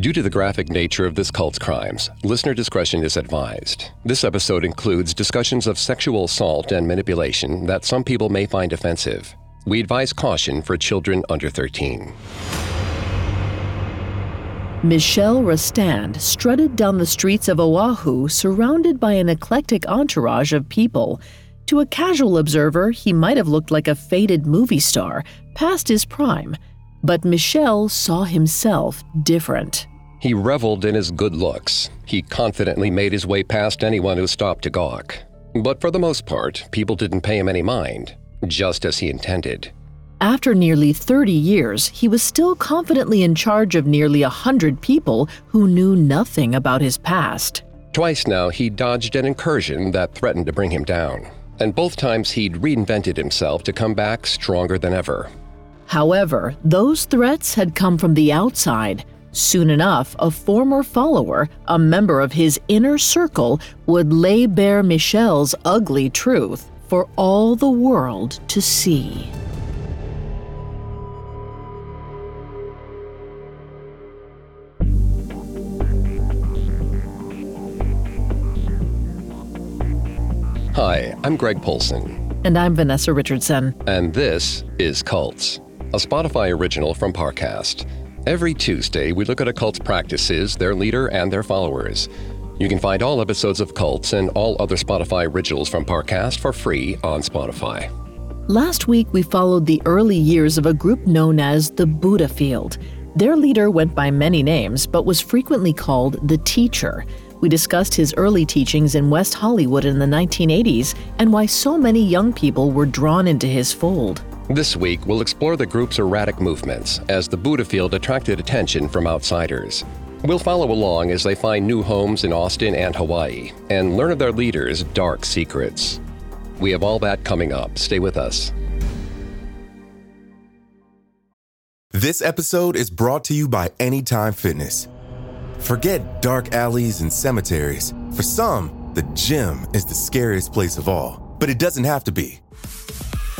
Due to the graphic nature of this cult's crimes, listener discretion is advised. This episode includes discussions of sexual assault and manipulation that some people may find offensive. We advise caution for children under 13. Michel Rostand strutted down the streets of Oahu surrounded by an eclectic entourage of people. To a casual observer, he might have looked like a faded movie star, past his prime. But Michel saw himself different. He reveled in his good looks. He confidently made his way past anyone who stopped to gawk. But for the most part, people didn't pay him any mind, just as he intended. After nearly 30 years, he was still confidently in charge of nearly a 100 people who knew nothing about his past. Twice now, he dodged an incursion that threatened to bring him down. And both times, he'd reinvented himself to come back stronger than ever. However, those threats had come from the outside. Soon enough, a former follower, a member of his inner circle, would lay bare Michel's ugly truth for all the world to see. Hi, I'm Greg Polcyn. And I'm Vanessa Richardson. And this is Cults, a Spotify original from Parcast. Every Tuesday, we look at a cult's practices, their leader, and their followers. You can find all episodes of Cults and all other Spotify originals from Parcast for free on Spotify. Last week, we followed the early years of a group known as the Buddha Field. Their leader went by many names, but was frequently called the Teacher. We discussed his early teachings in West Hollywood in the 1980s and why so many young people were drawn into his fold. This week, we'll explore the group's erratic movements as the Buddha field attracted attention from outsiders. We'll follow along as they find new homes in Austin and Hawaii and learn of their leaders' dark secrets. We have all that coming up. Stay with us. This episode is brought to you by Anytime Fitness. Forget dark alleys and cemeteries. For some, the gym is the scariest place of all, but it doesn't have to be.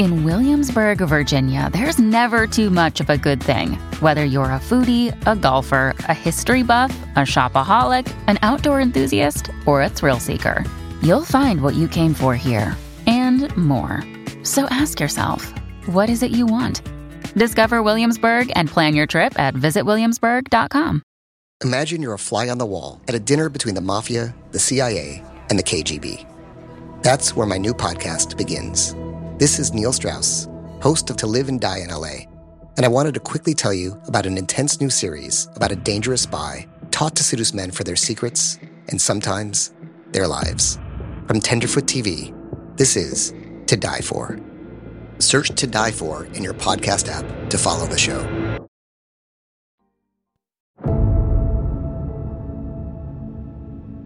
In Williamsburg, Virginia, there's never too much of a good thing. Whether you're a foodie, a golfer, a history buff, a shopaholic, an outdoor enthusiast, or a thrill seeker, you'll find what you came for here and more. So ask yourself, what is it you want? Discover Williamsburg and plan your trip at visitwilliamsburg.com. Imagine you're a fly on the wall at a dinner between the mafia, the CIA, and the KGB. That's where my new podcast begins. This is Neil Strauss, host of To Live and Die in LA, and I wanted to quickly tell you about an intense new series about a dangerous spy taught to seduce men for their secrets and sometimes their lives. From Tenderfoot TV, this is To Die For. Search To Die For in your podcast app to follow the show.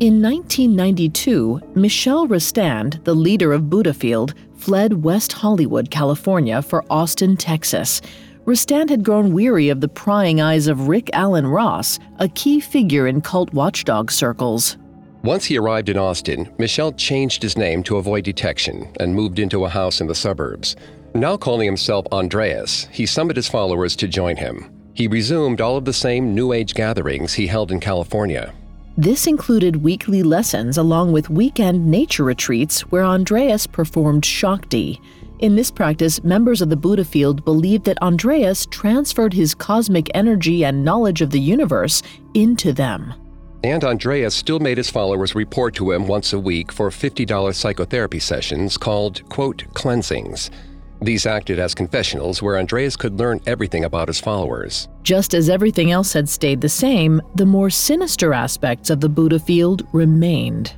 In 1992, Michel Rostand, the leader of Buddha Field, fled West Hollywood, California for Austin, Texas. Rostand had grown weary of the prying eyes of Rick Alan Ross, a key figure in cult watchdog circles. Once he arrived in Austin, Michel changed his name to avoid detection and moved into a house in the suburbs. Now calling himself Andreas, he summoned his followers to join him. He resumed all of the same New Age gatherings he held in California. This included weekly lessons along with weekend nature retreats where Andreas performed Shakti. In this practice, members of the Buddha field believed that Andreas transferred his cosmic energy and knowledge of the universe into them. And Andreas still made his followers report to him once a week for $50 psychotherapy sessions called, quote, cleansings. These acted as confessionals where Andreas could learn everything about his followers. Just as everything else had stayed the same, the more sinister aspects of the Buddha field remained.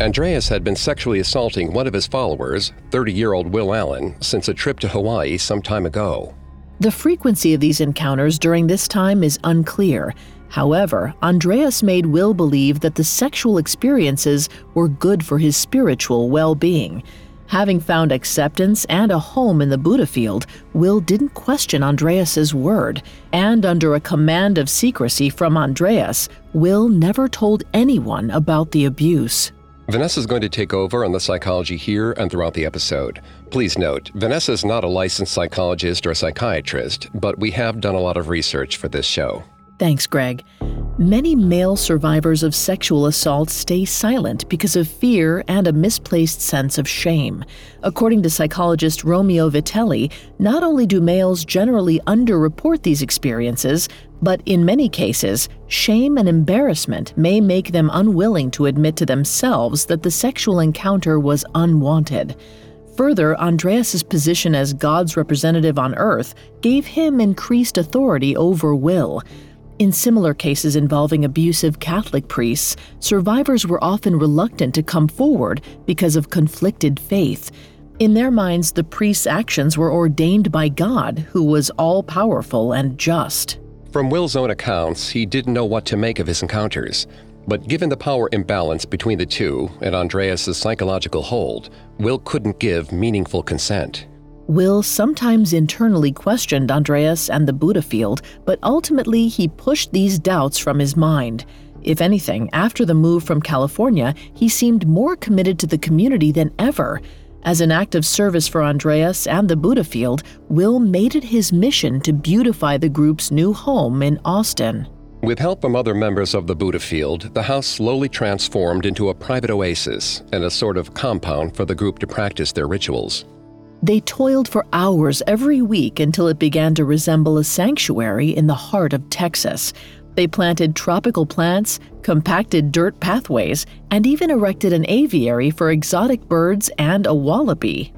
Andreas had been sexually assaulting one of his followers, 30 year old Will Allen, since a trip to Hawaii some time ago. The frequency of these encounters during this time is unclear. However, Andreas made Will believe that the sexual experiences were good for his spiritual well being. Having found acceptance and a home in the Buddha field, Will didn't question Andreas's word, and under a command of secrecy from Andreas, Will never told anyone about the abuse. Vanessa is going to take over on the psychology here and throughout the episode. Please note, Vanessa is not a licensed psychologist or psychiatrist, but we have done a lot of research for this show. Thanks, Greg. Many male survivors of sexual assault stay silent because of fear and a misplaced sense of shame. According to psychologist Romeo Vitelli, not only do males generally underreport these experiences, but in many cases, shame and embarrassment may make them unwilling to admit to themselves that the sexual encounter was unwanted. Further, Andreas's position as God's representative on earth gave him increased authority over Will. In similar cases involving abusive Catholic priests, survivors were often reluctant to come forward because of conflicted faith. In their minds, the priest's actions were ordained by God, who was all powerful and just. From Will's own accounts, he didn't know what to make of his encounters. But given the power imbalance between the two and Andreas's psychological hold, Will couldn't give meaningful consent. Will sometimes internally questioned Andreas and the Buddha field, but ultimately he pushed these doubts from his mind. If anything, after the move from California, he seemed more committed to the community than ever. As an act of service for Andreas and the Buddha field, Will made it his mission to beautify the group's new home in Austin. With help from other members of the Buddha field, the house slowly transformed into a private oasis and a sort of compound for the group to practice their rituals. They toiled for hours every week until it began to resemble a sanctuary in the heart of Texas. They planted tropical plants, compacted dirt pathways, and even erected an aviary for exotic birds and a wallaby.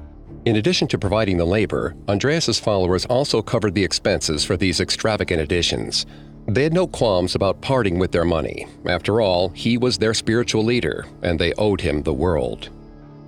In addition to providing the labor, Andreas's followers also covered the expenses for these extravagant additions. They had no qualms about parting with their money. After all, he was their spiritual leader, and they owed him the world.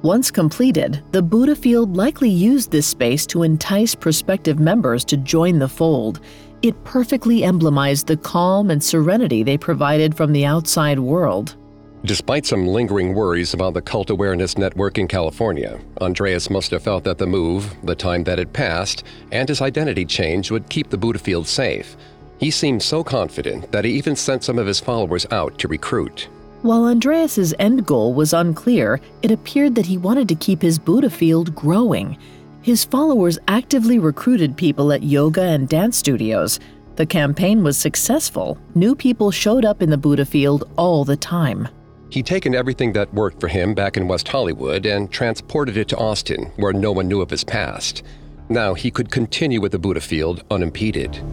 Once completed, the Buddha Field likely used this space to entice prospective members to join the fold. It perfectly emblemized the calm and serenity they provided from the outside world. Despite some lingering worries about the Cult Awareness Network in California, Andreas must have felt that the move, the time that had passed, and his identity change would keep the Buddha Field safe. He seemed so confident that he even sent some of his followers out to recruit. While Andreas's end goal was unclear, it appeared that he wanted to keep his Buddha field growing. His followers actively recruited people at yoga and dance studios. The campaign was successful. New people showed up in the Buddha field all the time. He'd taken everything that worked for him back in West Hollywood and transported it to Austin, where no one knew of his past. Now he could continue with the Buddha field unimpeded.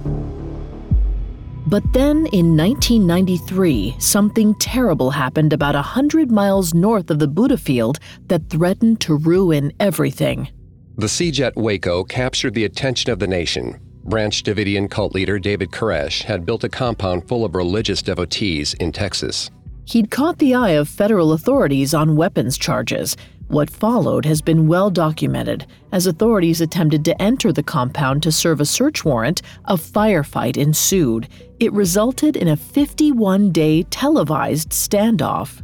But then in 1993, something terrible happened about 100 miles north of the Buddha field that threatened to ruin everything. The siege at Waco captured the attention of the nation. Branch Davidian cult leader David Koresh had built a compound full of religious devotees in Texas. He'd caught the eye of federal authorities on weapons charges what followed has been well documented. As authorities attempted to enter the compound to serve a search warrant, a firefight ensued. It resulted in a 51 day televised standoff.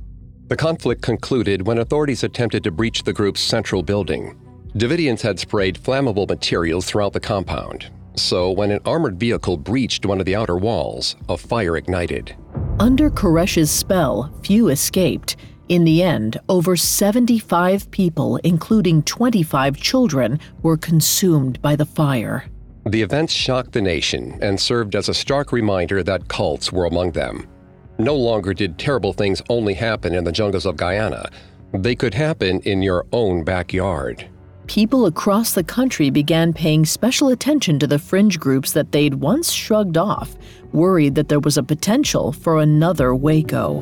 The conflict concluded when authorities attempted to breach the group's central building. Davidians had sprayed flammable materials throughout the compound. So, when an armored vehicle breached one of the outer walls, a fire ignited. Under Koresh's spell, few escaped. In the end, over 75 people, including 25 children, were consumed by the fire. The events shocked the nation and served as a stark reminder that cults were among them. No longer did terrible things only happen in the jungles of Guyana, they could happen in your own backyard. People across the country began paying special attention to the fringe groups that they'd once shrugged off, worried that there was a potential for another Waco.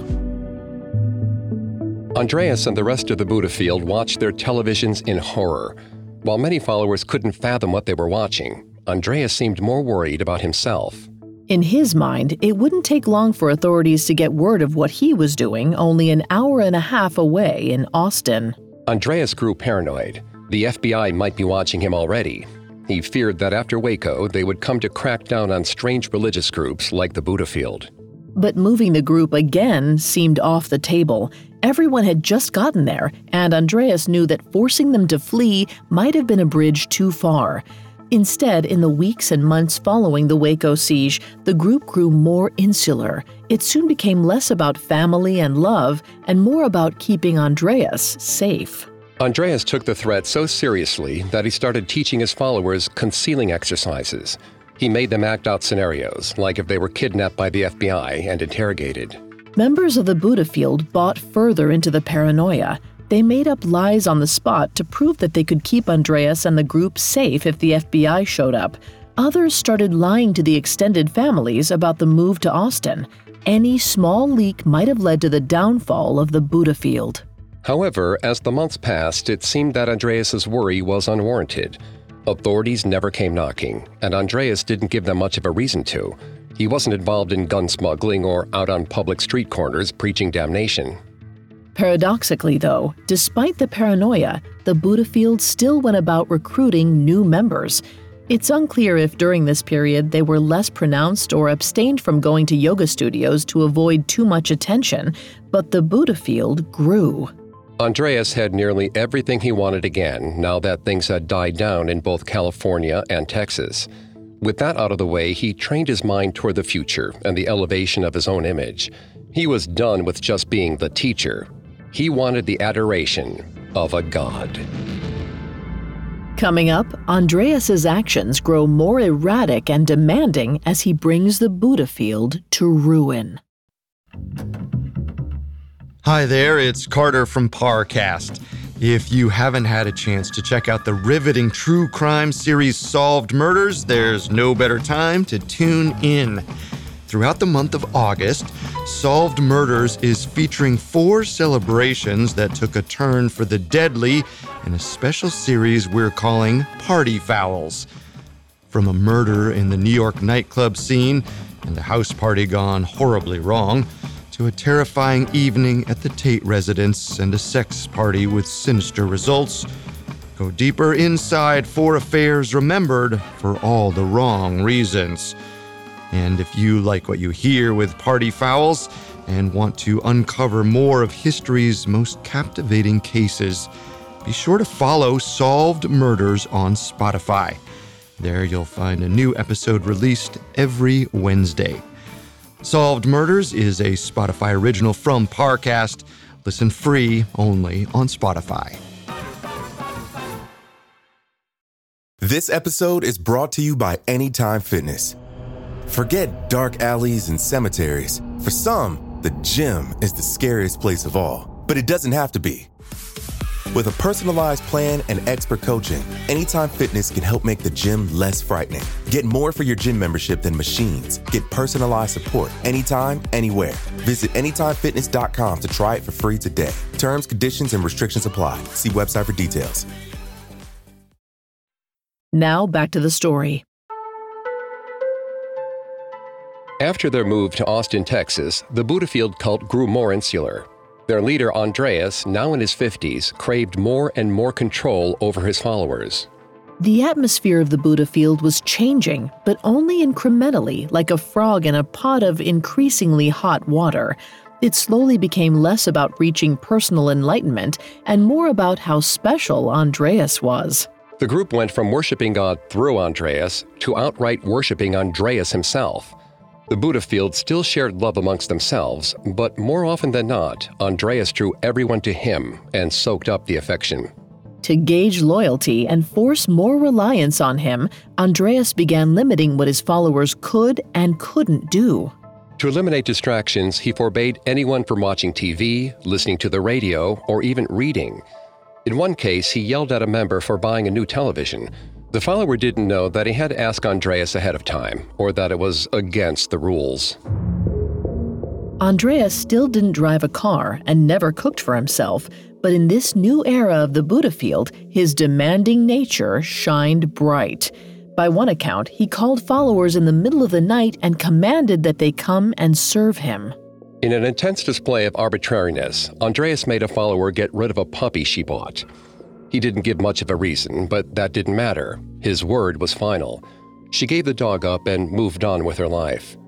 Andreas and the rest of the Buddha field watched their televisions in horror. While many followers couldn't fathom what they were watching, Andreas seemed more worried about himself. In his mind, it wouldn't take long for authorities to get word of what he was doing only an hour and a half away in Austin. Andreas grew paranoid. The FBI might be watching him already. He feared that after Waco, they would come to crack down on strange religious groups like the Buddha Field. But moving the group again seemed off the table. Everyone had just gotten there, and Andreas knew that forcing them to flee might have been a bridge too far. Instead, in the weeks and months following the Waco siege, the group grew more insular. It soon became less about family and love and more about keeping Andreas safe. Andreas took the threat so seriously that he started teaching his followers concealing exercises. He made them act out scenarios, like if they were kidnapped by the FBI and interrogated. Members of the Buddha field bought further into the paranoia. They made up lies on the spot to prove that they could keep Andreas and the group safe if the FBI showed up. Others started lying to the extended families about the move to Austin. Any small leak might have led to the downfall of the Buddha field. However, as the months passed, it seemed that Andreas's worry was unwarranted. Authorities never came knocking, and Andreas didn't give them much of a reason to. He wasn't involved in gun smuggling or out on public street corners preaching damnation. Paradoxically, though, despite the paranoia, the Buddha field still went about recruiting new members. It's unclear if during this period they were less pronounced or abstained from going to yoga studios to avoid too much attention, but the Buddha field grew. Andreas had nearly everything he wanted again now that things had died down in both California and Texas. With that out of the way, he trained his mind toward the future and the elevation of his own image. He was done with just being the teacher. He wanted the adoration of a god. Coming up, Andreas's actions grow more erratic and demanding as he brings the Buddha field to ruin. Hi there, it's Carter from Parcast. If you haven't had a chance to check out the riveting true crime series Solved Murders, there's no better time to tune in. Throughout the month of August, Solved Murders is featuring four celebrations that took a turn for the deadly in a special series we're calling Party Fouls. From a murder in the New York nightclub scene and a house party gone horribly wrong, to a terrifying evening at the Tate residence and a sex party with sinister results. Go deeper inside four affairs remembered for all the wrong reasons. And if you like what you hear with Party Fouls and want to uncover more of history's most captivating cases, be sure to follow Solved Murders on Spotify. There you'll find a new episode released every Wednesday. Solved Murders is a Spotify original from Parcast. Listen free only on Spotify. This episode is brought to you by Anytime Fitness. Forget dark alleys and cemeteries. For some, the gym is the scariest place of all, but it doesn't have to be. With a personalized plan and expert coaching, Anytime Fitness can help make the gym less frightening. Get more for your gym membership than machines. Get personalized support anytime, anywhere. Visit AnytimeFitness.com to try it for free today. Terms, conditions, and restrictions apply. See website for details. Now back to the story. After their move to Austin, Texas, the Buddhafield cult grew more insular. Their leader, Andreas, now in his 50s, craved more and more control over his followers. The atmosphere of the Buddha field was changing, but only incrementally, like a frog in a pot of increasingly hot water. It slowly became less about reaching personal enlightenment and more about how special Andreas was. The group went from worshiping God through Andreas to outright worshiping Andreas himself. The Buddha field still shared love amongst themselves, but more often than not, Andreas drew everyone to him and soaked up the affection. To gauge loyalty and force more reliance on him, Andreas began limiting what his followers could and couldn't do. To eliminate distractions, he forbade anyone from watching TV, listening to the radio, or even reading. In one case, he yelled at a member for buying a new television. The follower didn't know that he had to ask Andreas ahead of time, or that it was against the rules. Andreas still didn't drive a car and never cooked for himself, but in this new era of the Buddha field, his demanding nature shined bright. By one account, he called followers in the middle of the night and commanded that they come and serve him. In an intense display of arbitrariness, Andreas made a follower get rid of a puppy she bought. He didn't give much of a reason, but that didn't matter. His word was final. She gave the dog up and moved on with her life.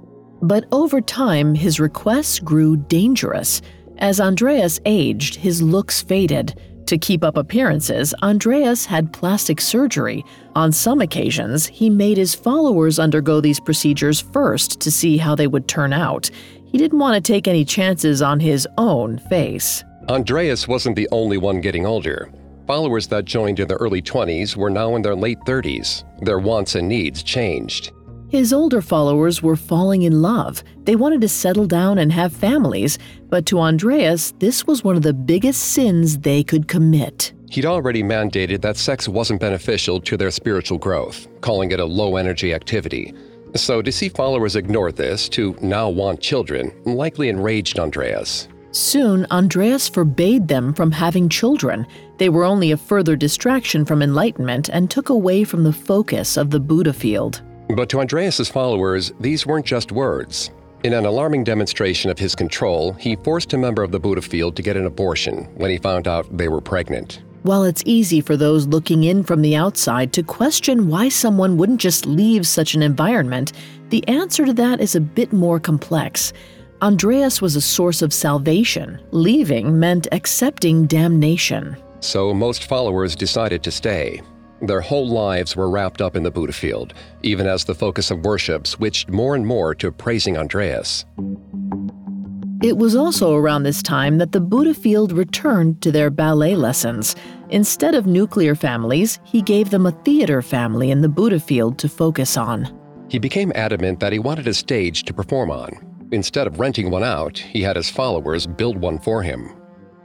But over time, his requests grew dangerous. As Andreas aged, his looks faded. To keep up appearances, Andreas had plastic surgery. On some occasions, he made his followers undergo these procedures first to see how they would turn out. He didn't want to take any chances on his own face. Andreas wasn't the only one getting older. Followers that joined in the early 20s were now in their late 30s. Their wants and needs changed. His older followers were falling in love. They wanted to settle down and have families, but to Andreas, this was one of the biggest sins they could commit. He'd already mandated that sex wasn't beneficial to their spiritual growth, calling it a low energy activity. So to see followers ignore this, to now want children, likely enraged Andreas. Soon, Andreas forbade them from having children. They were only a further distraction from enlightenment and took away from the focus of the Buddha field. But to Andreas's followers, these weren't just words. In an alarming demonstration of his control, he forced a member of the Buddha field to get an abortion when he found out they were pregnant. While it's easy for those looking in from the outside to question why someone wouldn't just leave such an environment, the answer to that is a bit more complex. Andreas was a source of salvation. Leaving meant accepting damnation. So most followers decided to stay. Their whole lives were wrapped up in the Buddha field, even as the focus of worship switched more and more to praising Andreas. It was also around this time that the Buddha field returned to their ballet lessons. Instead of nuclear families, he gave them a theater family in the Buddha field to focus on. He became adamant that he wanted a stage to perform on. Instead of renting one out, he had his followers build one for him.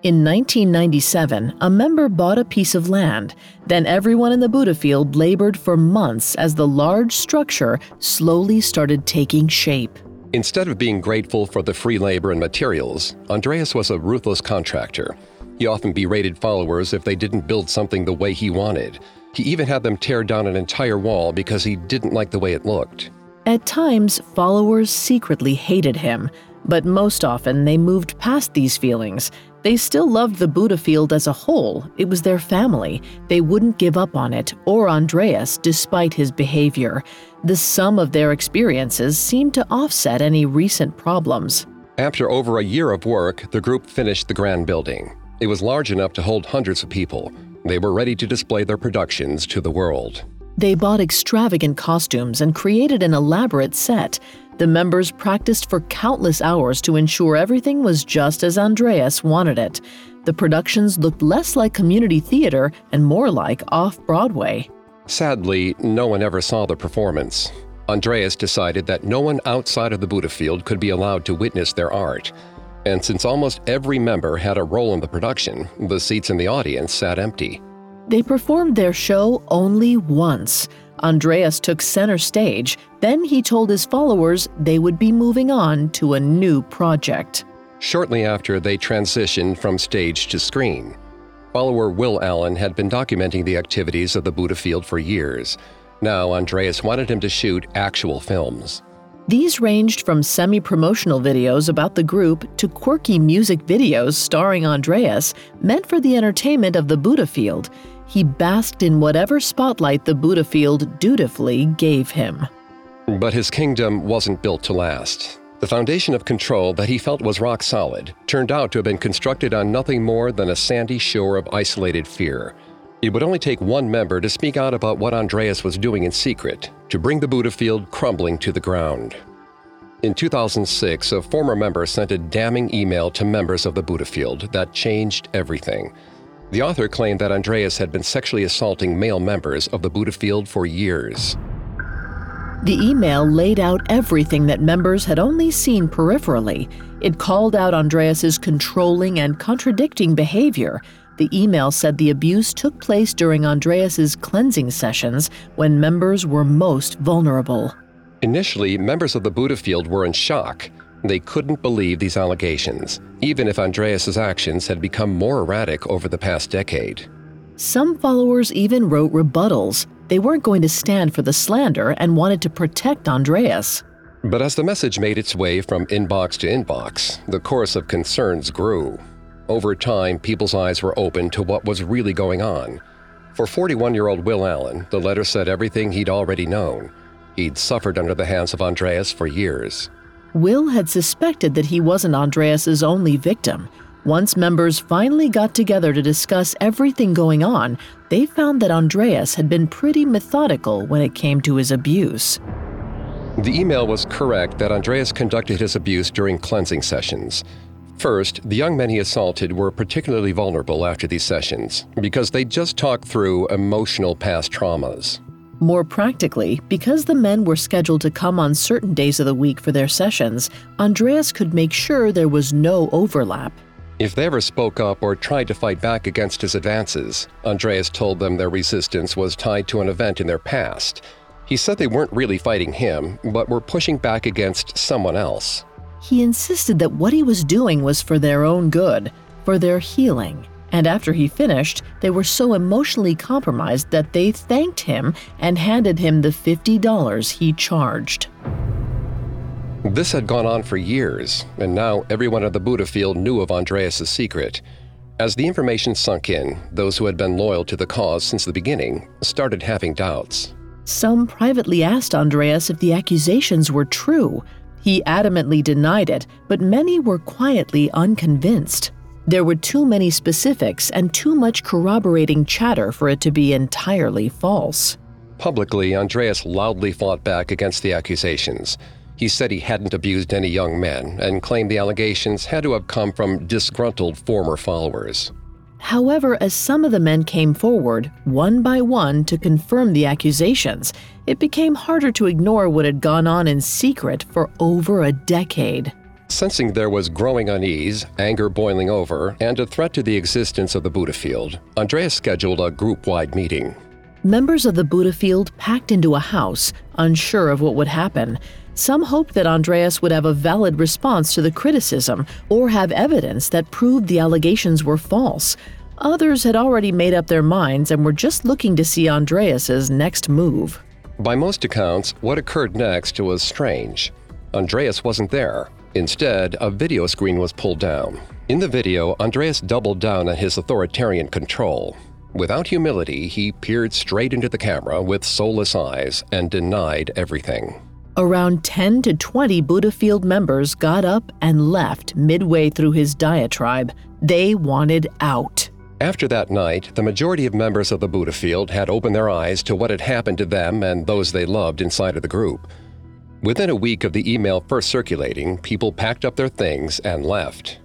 In 1997, a member bought a piece of land. Then everyone in the Buddha field labored for months as the large structure slowly started taking shape. Instead of being grateful for the free labor and materials, Andreas was a ruthless contractor. He often berated followers if they didn't build something the way he wanted. He even had them tear down an entire wall because he didn't like the way it looked. At times, followers secretly hated him, but most often they moved past these feelings. They still loved the Buddha field as a whole. It was their family. They wouldn't give up on it or Andreas despite his behavior. The sum of their experiences seemed to offset any recent problems. After over a year of work, the group finished the grand building. It was large enough to hold hundreds of people. They were ready to display their productions to the world. They bought extravagant costumes and created an elaborate set. The members practiced for countless hours to ensure everything was just as Andreas wanted it. The productions looked less like community theater and more like off Broadway. Sadly, no one ever saw the performance. Andreas decided that no one outside of the Buddha field could be allowed to witness their art. And since almost every member had a role in the production, the seats in the audience sat empty. They performed their show only once. Andreas took center stage, then he told his followers they would be moving on to a new project. Shortly after, they transitioned from stage to screen. Follower Will Allen had been documenting the activities of the Buddha field for years. Now, Andreas wanted him to shoot actual films. These ranged from semi promotional videos about the group to quirky music videos starring Andreas, meant for the entertainment of the Buddha field. He basked in whatever spotlight the Buddha field dutifully gave him. But his kingdom wasn't built to last. The foundation of control that he felt was rock solid turned out to have been constructed on nothing more than a sandy shore of isolated fear. It would only take one member to speak out about what Andreas was doing in secret to bring the Buddha field crumbling to the ground. In 2006, a former member sent a damning email to members of the Buddha field that changed everything. The author claimed that Andreas had been sexually assaulting male members of the Buddha field for years. The email laid out everything that members had only seen peripherally. It called out Andreas's controlling and contradicting behavior. The email said the abuse took place during Andreas's cleansing sessions when members were most vulnerable. Initially, members of the Buddha field were in shock. They couldn't believe these allegations, even if Andreas's actions had become more erratic over the past decade. Some followers even wrote rebuttals. They weren't going to stand for the slander and wanted to protect Andreas. But as the message made its way from inbox to inbox, the chorus of concerns grew. Over time, people's eyes were opened to what was really going on. For 41 year old Will Allen, the letter said everything he'd already known. He'd suffered under the hands of Andreas for years. Will had suspected that he wasn't Andreas's only victim. Once members finally got together to discuss everything going on, they found that Andreas had been pretty methodical when it came to his abuse. The email was correct that Andreas conducted his abuse during cleansing sessions. First, the young men he assaulted were particularly vulnerable after these sessions because they just talked through emotional past traumas. More practically, because the men were scheduled to come on certain days of the week for their sessions, Andreas could make sure there was no overlap. If they ever spoke up or tried to fight back against his advances, Andreas told them their resistance was tied to an event in their past. He said they weren't really fighting him, but were pushing back against someone else. He insisted that what he was doing was for their own good, for their healing. And after he finished, they were so emotionally compromised that they thanked him and handed him the $50 he charged. This had gone on for years, and now everyone at the Buddha field knew of Andreas's secret. As the information sunk in, those who had been loyal to the cause since the beginning started having doubts. Some privately asked Andreas if the accusations were true. He adamantly denied it, but many were quietly unconvinced. There were too many specifics and too much corroborating chatter for it to be entirely false. Publicly, Andreas loudly fought back against the accusations. He said he hadn't abused any young men and claimed the allegations had to have come from disgruntled former followers. However, as some of the men came forward, one by one, to confirm the accusations, it became harder to ignore what had gone on in secret for over a decade. Sensing there was growing unease, anger boiling over, and a threat to the existence of the Buddha field, Andreas scheduled a group wide meeting. Members of the Buddha field packed into a house, unsure of what would happen. Some hoped that Andreas would have a valid response to the criticism or have evidence that proved the allegations were false. Others had already made up their minds and were just looking to see Andreas's next move. By most accounts, what occurred next was strange. Andreas wasn't there. Instead, a video screen was pulled down. In the video, Andreas doubled down on his authoritarian control. Without humility, he peered straight into the camera with soulless eyes and denied everything. Around 10 to 20 Buddha Field members got up and left midway through his diatribe. They wanted out. After that night, the majority of members of the Buddha Field had opened their eyes to what had happened to them and those they loved inside of the group. Within a week of the email first circulating, people packed up their things and left.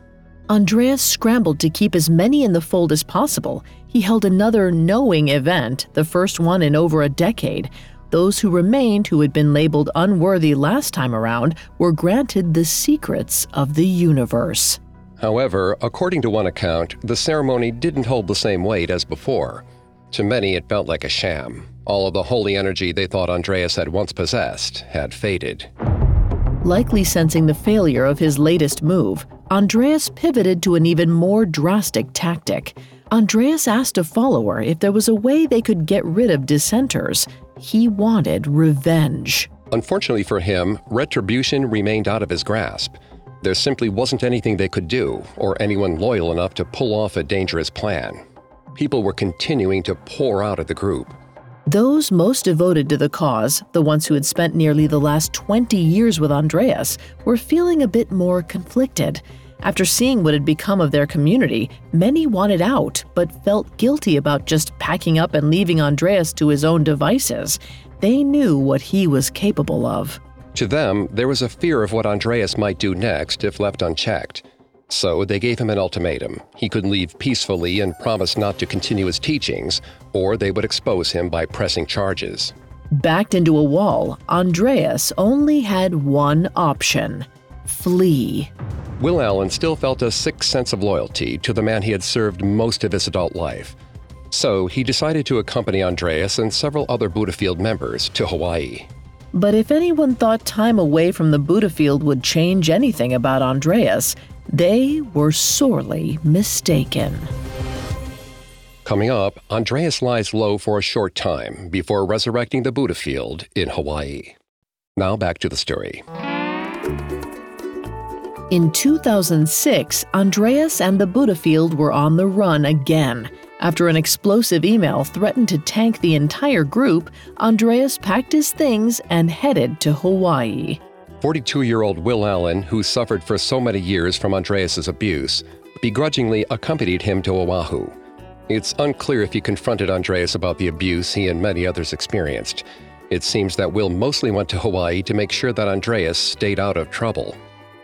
Andreas scrambled to keep as many in the fold as possible. He held another knowing event, the first one in over a decade, those who remained, who had been labeled unworthy last time around, were granted the secrets of the universe. However, according to one account, the ceremony didn't hold the same weight as before. To many, it felt like a sham. All of the holy energy they thought Andreas had once possessed had faded. Likely sensing the failure of his latest move, Andreas pivoted to an even more drastic tactic. Andreas asked a follower if there was a way they could get rid of dissenters. He wanted revenge. Unfortunately for him, retribution remained out of his grasp. There simply wasn't anything they could do, or anyone loyal enough to pull off a dangerous plan. People were continuing to pour out of the group. Those most devoted to the cause, the ones who had spent nearly the last 20 years with Andreas, were feeling a bit more conflicted. After seeing what had become of their community, many wanted out, but felt guilty about just packing up and leaving Andreas to his own devices. They knew what he was capable of. To them, there was a fear of what Andreas might do next if left unchecked. So they gave him an ultimatum. He could leave peacefully and promise not to continue his teachings, or they would expose him by pressing charges. Backed into a wall, Andreas only had one option flee. Will Allen still felt a sick sense of loyalty to the man he had served most of his adult life. So he decided to accompany Andreas and several other Buddha Field members to Hawaii. But if anyone thought time away from the Buddha Field would change anything about Andreas, they were sorely mistaken. Coming up, Andreas lies low for a short time before resurrecting the Buddha Field in Hawaii. Now back to the story. In 2006, Andreas and the Buddha Field were on the run again. After an explosive email threatened to tank the entire group, Andreas packed his things and headed to Hawaii. 42 year old Will Allen, who suffered for so many years from Andreas's abuse, begrudgingly accompanied him to Oahu. It's unclear if he confronted Andreas about the abuse he and many others experienced. It seems that Will mostly went to Hawaii to make sure that Andreas stayed out of trouble.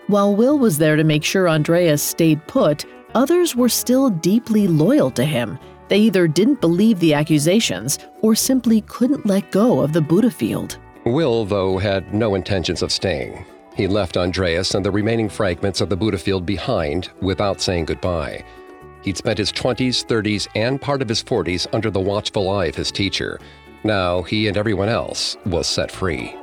While Will was there to make sure Andreas stayed put, others were still deeply loyal to him. They either didn't believe the accusations or simply couldn't let go of the Buddha field. Will, though, had no intentions of staying. He left Andreas and the remaining fragments of the Buddha field behind without saying goodbye. He'd spent his 20s, 30s, and part of his 40s under the watchful eye of his teacher. Now he and everyone else was set free.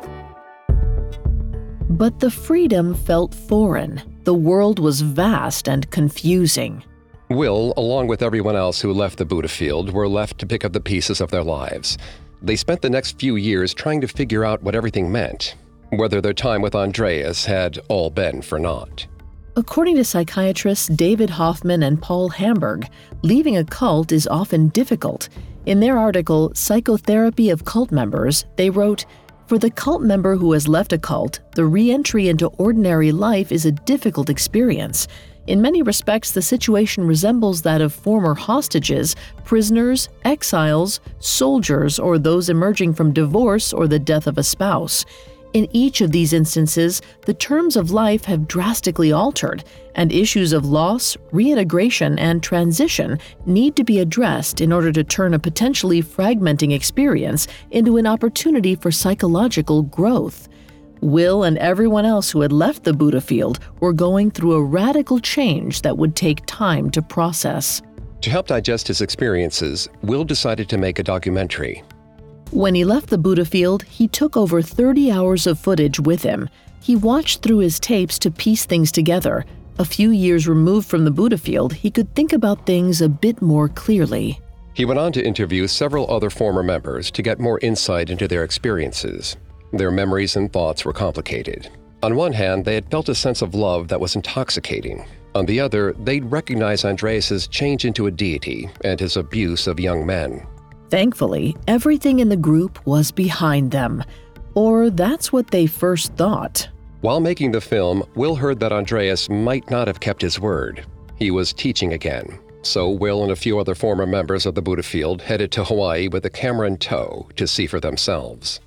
But the freedom felt foreign. The world was vast and confusing. Will, along with everyone else who left the Buddha field, were left to pick up the pieces of their lives. They spent the next few years trying to figure out what everything meant, whether their time with Andreas had all been for naught. According to psychiatrists David Hoffman and Paul Hamburg, leaving a cult is often difficult. In their article, Psychotherapy of Cult Members, they wrote, For the cult member who has left a cult, the re entry into ordinary life is a difficult experience. In many respects, the situation resembles that of former hostages, prisoners, exiles, soldiers, or those emerging from divorce or the death of a spouse. In each of these instances, the terms of life have drastically altered, and issues of loss, reintegration, and transition need to be addressed in order to turn a potentially fragmenting experience into an opportunity for psychological growth. Will and everyone else who had left the Buddha field were going through a radical change that would take time to process. To help digest his experiences, Will decided to make a documentary. When he left the Buddha field, he took over 30 hours of footage with him. He watched through his tapes to piece things together. A few years removed from the Buddha field, he could think about things a bit more clearly. He went on to interview several other former members to get more insight into their experiences. Their memories and thoughts were complicated. On one hand, they had felt a sense of love that was intoxicating. On the other, they'd recognized Andreas's change into a deity and his abuse of young men. Thankfully, everything in the group was behind them. Or that's what they first thought. While making the film, Will heard that Andreas might not have kept his word. He was teaching again. So Will and a few other former members of the Buddha Field headed to Hawaii with a camera in tow to see for themselves.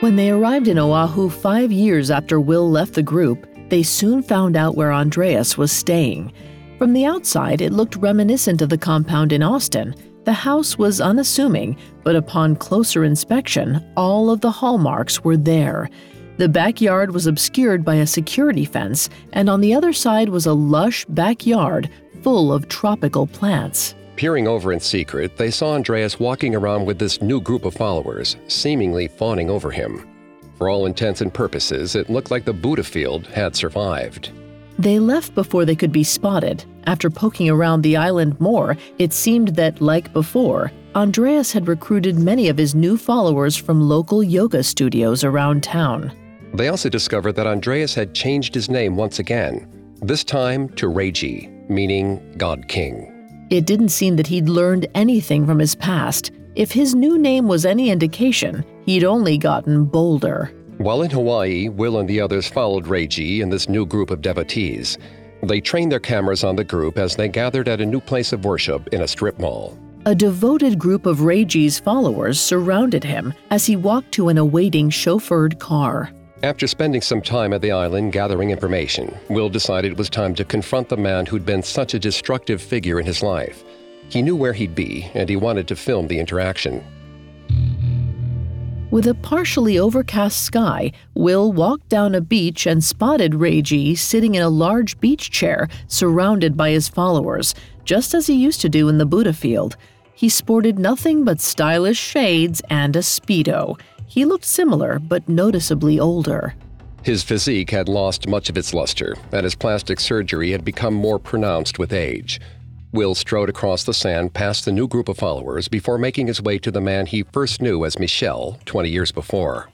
When they arrived in Oahu five years after Will left the group, they soon found out where Andreas was staying. From the outside, it looked reminiscent of the compound in Austin. The house was unassuming, but upon closer inspection, all of the hallmarks were there. The backyard was obscured by a security fence, and on the other side was a lush backyard full of tropical plants. Peering over in secret, they saw Andreas walking around with this new group of followers, seemingly fawning over him. For all intents and purposes, it looked like the Buddha field had survived. They left before they could be spotted. After poking around the island more, it seemed that, like before, Andreas had recruited many of his new followers from local yoga studios around town. They also discovered that Andreas had changed his name once again, this time to Reiji, meaning God King. It didn't seem that he'd learned anything from his past. If his new name was any indication, he'd only gotten bolder. While in Hawaii, Will and the others followed Reiji and this new group of devotees. They trained their cameras on the group as they gathered at a new place of worship in a strip mall. A devoted group of Reiji's followers surrounded him as he walked to an awaiting chauffeured car. After spending some time at the island gathering information, Will decided it was time to confront the man who'd been such a destructive figure in his life. He knew where he'd be, and he wanted to film the interaction. With a partially overcast sky, Will walked down a beach and spotted Reiji sitting in a large beach chair surrounded by his followers, just as he used to do in the Buddha field. He sported nothing but stylish shades and a Speedo. He looked similar, but noticeably older. His physique had lost much of its luster, and his plastic surgery had become more pronounced with age. Will strode across the sand past the new group of followers before making his way to the man he first knew as Michel 20 years before.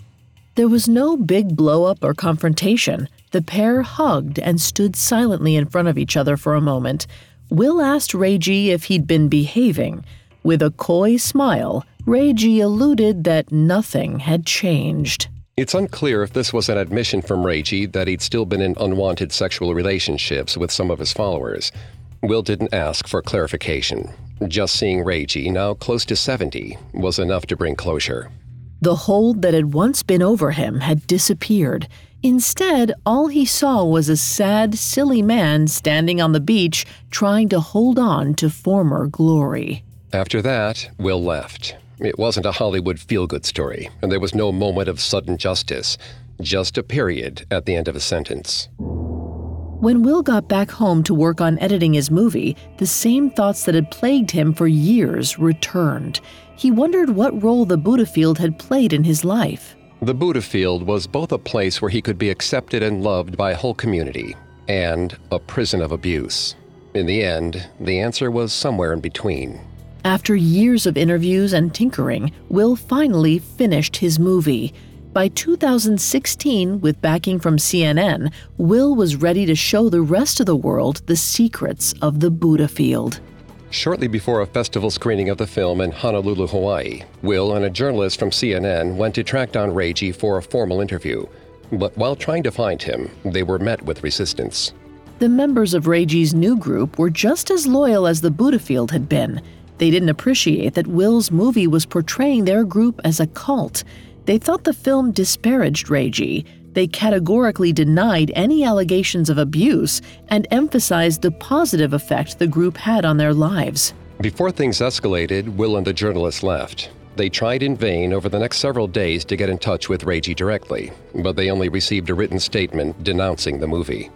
There was no big blow-up or confrontation. The pair hugged and stood silently in front of each other for a moment. Will asked Reiji if he'd been behaving. With a coy smile, Reiji alluded that nothing had changed. It's unclear if this was an admission from Reiji that he'd still been in unwanted sexual relationships with some of his followers. Will didn't ask for clarification. Just seeing Reiji, now close to 70, was enough to bring closure. The hold that had once been over him had disappeared. Instead, all he saw was a sad, silly man standing on the beach trying to hold on to former glory. After that, Will left. It wasn't a Hollywood feel good story, and there was no moment of sudden justice, just a period at the end of a sentence. When Will got back home to work on editing his movie, the same thoughts that had plagued him for years returned. He wondered what role the Buddha field had played in his life. The Buddha Field was both a place where he could be accepted and loved by a whole community, and a prison of abuse. In the end, the answer was somewhere in between. After years of interviews and tinkering, Will finally finished his movie. By 2016, with backing from CNN, Will was ready to show the rest of the world the secrets of the Buddha Field. Shortly before a festival screening of the film in Honolulu, Hawaii, Will and a journalist from CNN went to track down Reiji for a formal interview. But while trying to find him, they were met with resistance. The members of Reiji's new group were just as loyal as the Buddha Field had been. They didn't appreciate that Will's movie was portraying their group as a cult. They thought the film disparaged Reiji, they categorically denied any allegations of abuse and emphasized the positive effect the group had on their lives. Before things escalated, Will and the journalist left. They tried in vain over the next several days to get in touch with Reiji directly, but they only received a written statement denouncing the movie.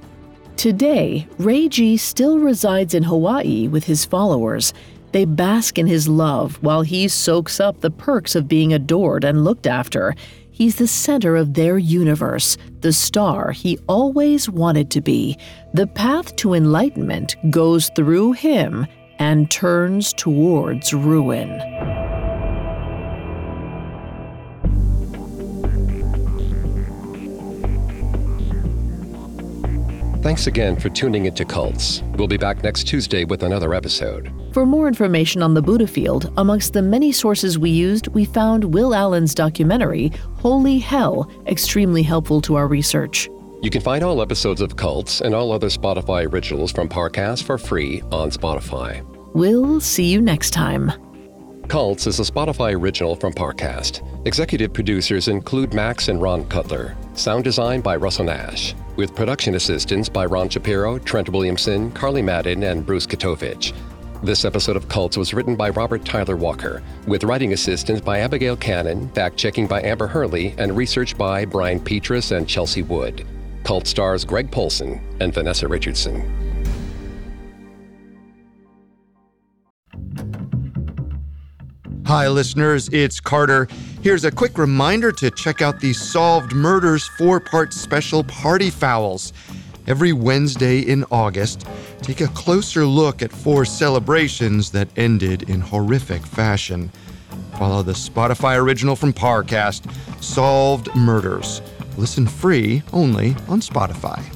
Today, Reiji still resides in Hawaii with his followers. They bask in his love while he soaks up the perks of being adored and looked after. He's the center of their universe, the star he always wanted to be. The path to enlightenment goes through him and turns towards ruin. Thanks again for tuning into Cults. We'll be back next Tuesday with another episode. For more information on the Buddha field, amongst the many sources we used, we found Will Allen's documentary, Holy Hell, extremely helpful to our research. You can find all episodes of Cults and all other Spotify originals from Parcast for free on Spotify. We'll see you next time. Cults is a Spotify original from Parcast. Executive producers include Max and Ron Cutler. Sound design by Russell Nash. With production assistance by Ron Shapiro, Trent Williamson, Carly Madden, and Bruce Katovich. This episode of Cults was written by Robert Tyler Walker, with writing assistance by Abigail Cannon, fact checking by Amber Hurley, and research by Brian Petrus and Chelsea Wood. Cult stars Greg Polcyn and Vanessa Richardson. Hi, listeners, it's Carter. Here's a quick reminder to check out the Solved Murders four part special Party Fowls. Every Wednesday in August, take a closer look at four celebrations that ended in horrific fashion. Follow the Spotify original from Parcast, Solved Murders. Listen free only on Spotify.